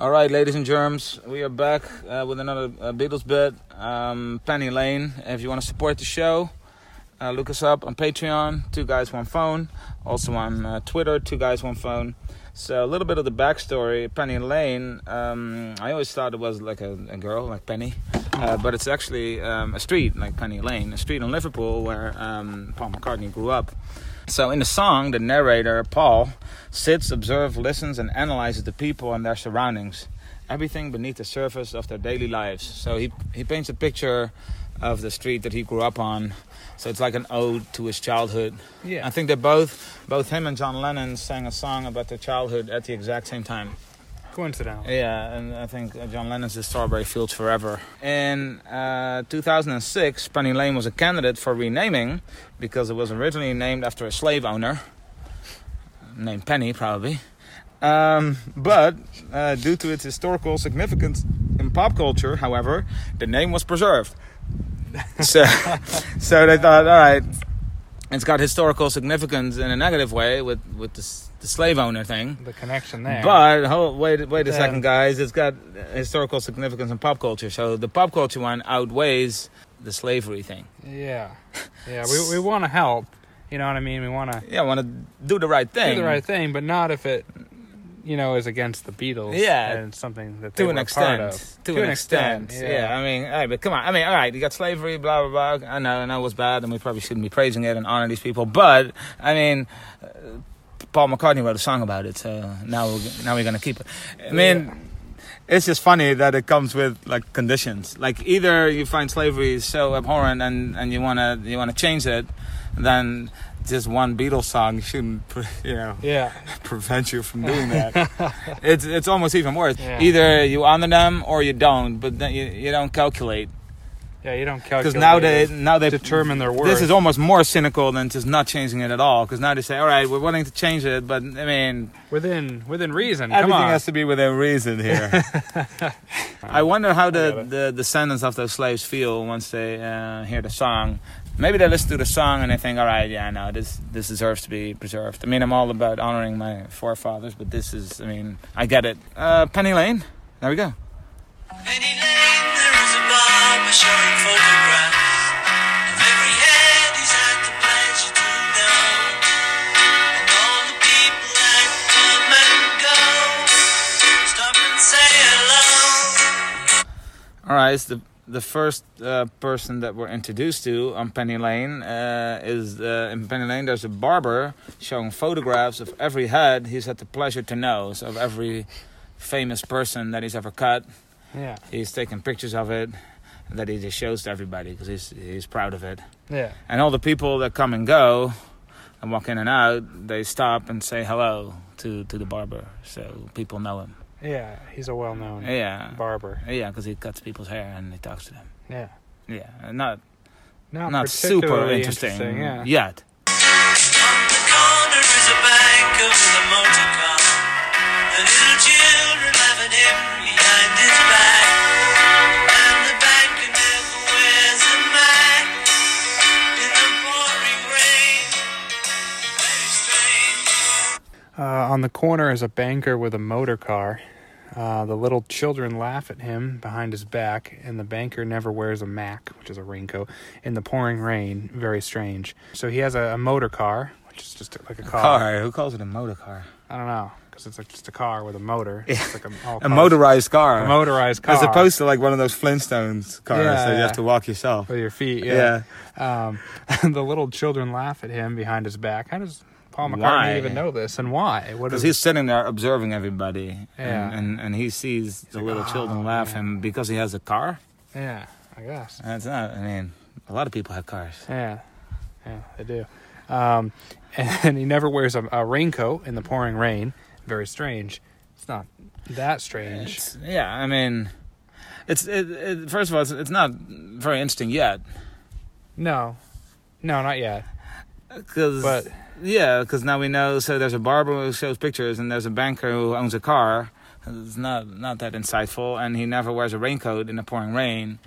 All right, ladies and germs, we are back uh, with another uh, Beatles bit. Um, Penny Lane. If you want to support the show, uh, look us up on Patreon. Two guys, one phone. Also on uh, Twitter, two guys, one phone. So a little bit of the backstory. Penny Lane. Um, I always thought it was like a, a girl, like Penny, uh, but it's actually um, a street, like Penny Lane, a street in Liverpool where um, Paul McCartney grew up. So in the song, the narrator Paul sits, observes, listens, and analyzes the people and their surroundings, everything beneath the surface of their daily lives. So he he paints a picture of the street that he grew up on. So it's like an ode to his childhood. Yeah. I think that both, both him and John Lennon, sang a song about their childhood at the exact same time. Coincidental. Yeah, and I think John Lennon's "The Strawberry Fields Forever." In uh, 2006, Penny Lane was a candidate for renaming because it was originally named after a slave owner named Penny, probably. Um, but uh, due to its historical significance in pop culture, however, the name was preserved. so, so they thought, all right, it's got historical significance in a negative way with with the, the slave owner thing. The connection there. But hold, wait, wait a second, guys. It's got historical significance in pop culture. So the pop culture one outweighs the slavery thing. yeah, yeah, we we want to help. You know what I mean? We want to Yeah, want to do the right thing. do the right thing, but not if it, you know, is against the Beatles. Yeah. and something that they To an a part extent. of. To, an, extent. Yeah. I mean, all right, but come on. I mean, all right, you got slavery, blah, blah, blah. I know, I know it was bad, and we probably shouldn't be praising it and honor these people. But, I mean, uh, Paul McCartney wrote a song about it, so now we're, now we're going to keep it. I mean, it's just funny that it comes with like conditions. Like either you find slavery so abhorrent and, and you wanna you wanna change it, then just one Beatles song shouldn't you know Yeah, prevent you from doing that. it's it's almost even worse. Yeah. Either you honor them or you don't, but then you, you don't calculate yeah. You don't calculate. because now they now they determine their worth. This is almost more cynical than just not changing it at all. Because now they say, all right, we're willing to change it, but I mean. within within reason. Come Everything has to be within reason here. I wonder how the, the descendants of those slaves feel once they uh, hear the song. Maybe they listen to the song and they think, "All right, yeah, no, this this deserves to be preserved." I mean, I'm all about honoring my forefathers, but this is, I mean, I get it. Uh, Penny Lane, there we go. All right, it's the the first uh, person that we're introduced to on Penny Lane uh, is uh, in Penny Lane. There's a barber showing photographs of every head he's had the pleasure to know, so of every famous person that he's ever cut. Yeah, He's taking pictures of it that he just shows to everybody because he's he's proud of it. yeah, And all the people that come and go and walk in and out, they stop and say hello to to the barber, so people know him. Yeah. He's a well-known Yeah, barber. yeah, because he cuts people's hair and he talks to them. Yeah, Yeah, not not, not super particularly interesting, Yeah, yet. Uh, on the corner is a banker with a motor car. Uh, the little children laugh at him behind his back, and the banker never wears a mac, which is a raincoat, in the pouring rain. Very strange. So he has a, a motor car, which is just like a car. Car. Who calls it a motor car? I don't know, because it's like just a car with a motor. It's like a, A motorized car. a motorized car. As opposed to like one of those Flintstones cars Yeah, that you have to walk yourself. with your feet. Yeah. Yeah. Um, the little children laugh at him behind his back. How does Paul McCartney Why? even know this, and why? Because he's sitting there observing everybody, Yeah. and, and and he sees the like, little "Oh, children laugh yeah." him because he has a car. Yeah, I guess. that's not. I mean, a lot of people have cars. Yeah, yeah, they do. Um, and he never wears a, a raincoat in the pouring rain. Very strange. It's not that strange. It's, yeah, I mean, it's it, it, first of all, it's, it's not very interesting yet. No, no, not yet. Cause, But yeah, because now we know. So there's a barber who shows pictures, and there's a banker who owns a car. It's not not that insightful, and he never wears a raincoat in the pouring rain.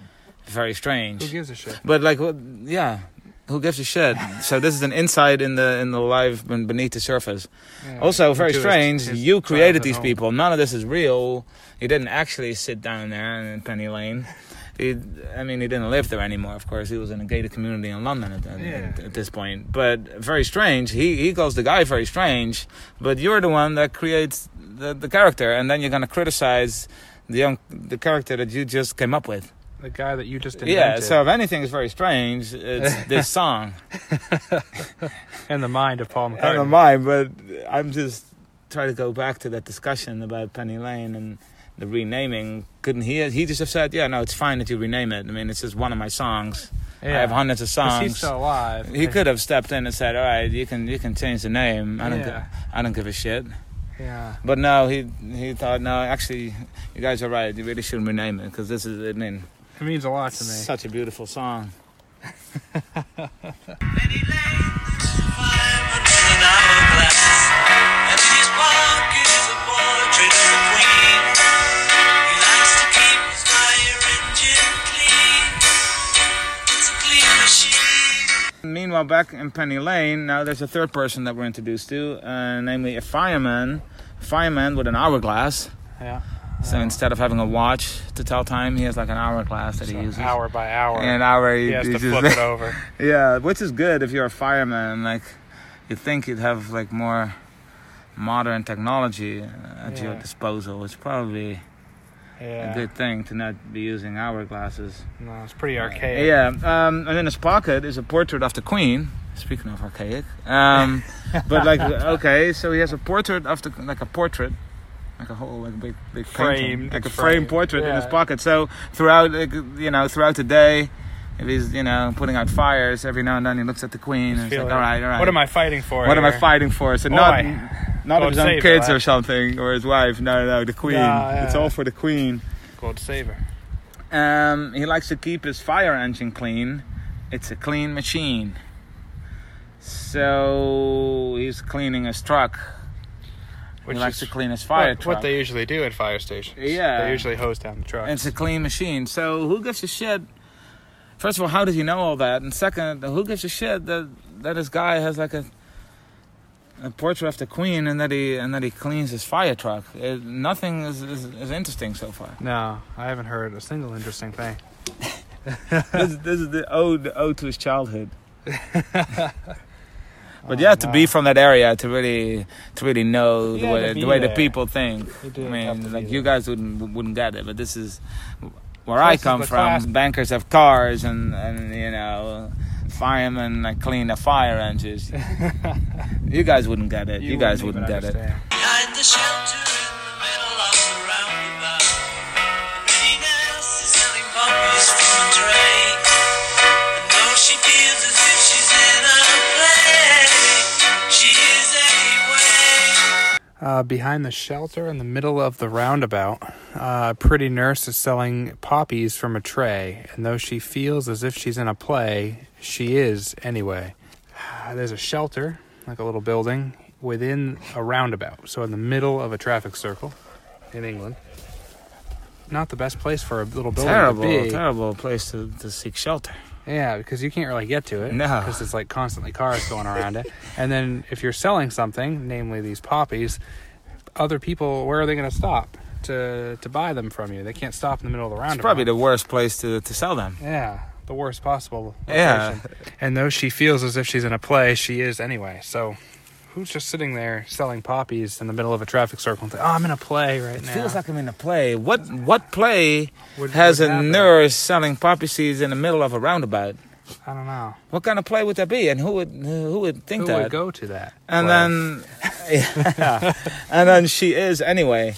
Very strange. who gives a shit? But like, what- yeah, Who gives a shit? so this is an insight in the in the life beneath the surface. Yeah. Also, very Into his- strange. his you created these people. None of this is real. You didn't actually sit down there in Penny Lane. He, I mean, he didn't live there anymore. Of course, he was in a gated community in London at, at, Yeah. at this point. But very strange. He he calls the guy very strange. But you're the one that creates the, the character, and then you're gonna criticize the young the character that you just came up with. The guy that you just invented. Yeah. So if anything is very strange, it's this song. in the mind of Paul McCartney. don't mind, but I'm just trying to go back to that discussion about Penny Lane and the renaming. Couldn't he? He just have said, "Yeah, no, it's fine that you rename it. I mean, it's just one of my songs. Yeah. I have hundreds of songs." He's still alive. he could have stepped in and said, "All right, you can you can change the name. I don't Yeah. gi- I don't give a shit." Yeah. But no, he he thought, "No, actually, you guys are right. You really shouldn't rename it because this is I mean, It means a lot to me. such a beautiful song." Meanwhile, back in Penny Lane, now there's a third person that we're introduced to, uh, namely a fireman. A fireman with an hourglass. Yeah. So instead of having a watch to tell time, he has like an hourglass that he So uses. hour by hour. And an hour, he has to just- flip it over. yeah, which is good if you're a fireman. Like, you'd think you'd have like more modern technology uh, at your disposal. It's probably Yeah. a good thing to not be using hourglasses. No, it's pretty archaic. Yeah, um, and in his pocket is a portrait of the Queen. Speaking of archaic, um, but like okay, so he has a portrait of the like a portrait, like a whole like big big painting, Framed, like a it's framed framed, portrait in his pocket. So throughout like, you know throughout the day, if he's you know putting out fires, every now and then he looks at the Queen and he's like, all right, all right, What am I fighting for? what am I fighting for? So not Boy. Not God of his own kids her, or something or his wife. No, no, the Queen. Yeah, It's yeah. all for the Queen. God save her. Um, he likes to keep his fire engine clean. It's a clean machine. So he's cleaning his truck. Which he likes to clean his fire what, truck. what they usually do at fire stations. Yeah. They usually hose down the truck. it's a clean machine. So who gives a shit? First of all, how does he know all that? And second, who gives a shit that that this guy has like a a portrait of the queen and that he and that he cleans his fire truck? It, nothing is, is is interesting so far. no, I haven't heard a single interesting thing. this, this is the ode, the ode to his childhood. But yeah, oh, to be from that area, to really, to really know the way the way the people think. I do have to mean, like there. you guys wouldn't wouldn't get it, but this is where I come from. class- Bankers have cars, and and you know, firemen like clean the fire engines. you guys wouldn't get it. You, guys wouldn't even get it. understand. Behind Uh, behind the shelter in the middle of the roundabout, uh, a pretty nurse is selling poppies from a tray, and though she feels as if she's in a play, she is anyway. Uh, There's a shelter, like a little building, within a roundabout, so in the middle of a traffic circle in England. Not the best place for a little building Terrible, to be. terrible place to, to seek shelter. Yeah, because you can't really get to it. No. Because it's like constantly cars going around it. And then if you're selling something, namely these poppies, other people, where are they going to stop to to buy them from you? They can't stop in the middle of the roundabout. It's probably the worst place to, to sell them. yeah, the worst possible. Yeah. And though she feels as if she's in a play, she is anyway. So. Who's just sitting there selling poppies in the middle of a traffic circle and think, oh, I'm in a play right It now? feels like I'm in a play. What what play Would- has would a happen. nurse selling poppy seeds in the middle of a roundabout? I don't know. What kind of play would that be? And who would who would think Who that? would go to that? and play? then yeah. and then she is anyway.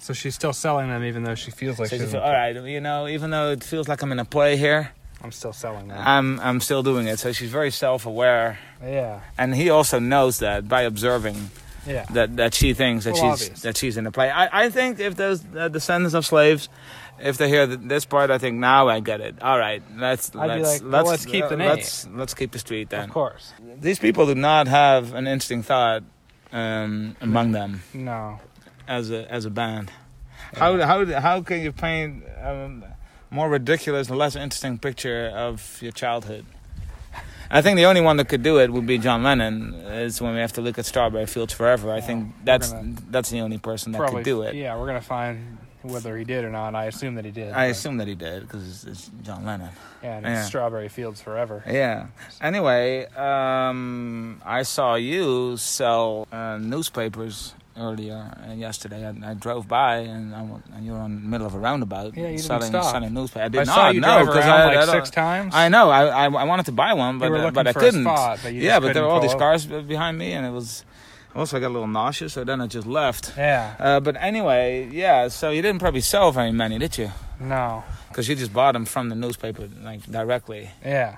So she's still selling them even though she feels like So she's feel, a play. right, you know, even though it feels like I'm in a play here, I'm still selling that. I'm I'm still doing it. So she's very self-aware, yeah. and he also knows that by observing Yeah. that that she thinks that Well, she's obvious. that she's in the play. I I think if those uh, descendants of slaves. If they hear th- this part, I think now I get it. All right, let's I'd let's like, well, let's let's keep the name. Let's let's keep the street then. Of course. These people do not have an interesting thought um, among them No. as a as a band. How how how can you paint a more ridiculous and less interesting picture of your childhood? I think the only one that could do it would be John Lennon. Is when we have to look at Strawberry Fields Forever. I Yeah, think that's gonna- that's the only person that Probably could do it. Yeah, we're gonna find whether he did or not. I assume that he did. I assume that he did because it's, it's John Lennon. Yeah, and it's yeah. Strawberry Fields Forever. Yeah. Anyway, um, I saw you sell uh, newspapers earlier uh, yesterday. I, I drove by and, I, and you were in the middle of a roundabout Yeah, you didn't selling stop. selling newspapers. I did I not you no, drive 'cause around I, like I six times. I know. I, I I wanted to buy one, but uh, but I couldn't. spot, but yeah, but there were all these pull up. cars behind me, and it was. Also, I got a little nauseous, so then I just left. Yeah, Uh, but anyway, yeah. So you didn't probably sell very many, did you? no, Because you just bought them from the newspaper, like directly, yeah,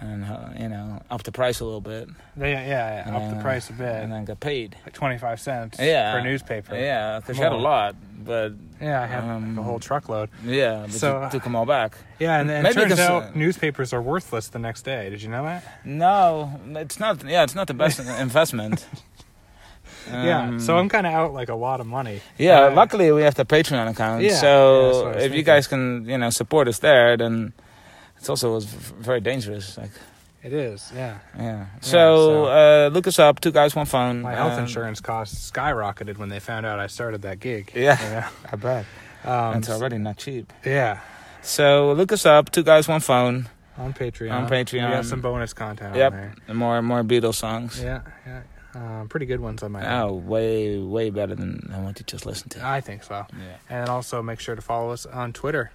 and uh, you know, up the price a little bit, they, yeah, yeah, up then, the uh, price a bit, and then got paid. like twenty five cents Yeah. per newspaper. Yeah, because you had a lot, but yeah, I had Um, a whole truckload. yeah, So, you took them all back. Yeah, and, and it Maybe turns out uh, newspapers are worthless the next day. Did you know that? No, it's not. Yeah, it's not the best investment. yeah, Um, so I'm kind of out like a lot of money. Yeah, Uh, luckily we have the Patreon account. Yeah, yeah, so was if you guys can, you know, support us there, then it's also was very dangerous. Like, It is. Yeah, yeah. So, so- Uh, look us up. Two guys, one phone. my health Um, insurance costs skyrocketed when they found out I started that gig. Yeah. you know? I bet Um, it's already not cheap. Yeah, So look us up. Two guys, one phone. on Patreon. On Patreon. we got some bonus content Yep. on there. And more, more Beatles songs. Yeah, yeah, um, pretty good ones on my. Oh, way, way better than, than what you just listened to. I think so. Yeah. And also make sure to follow us on Twitter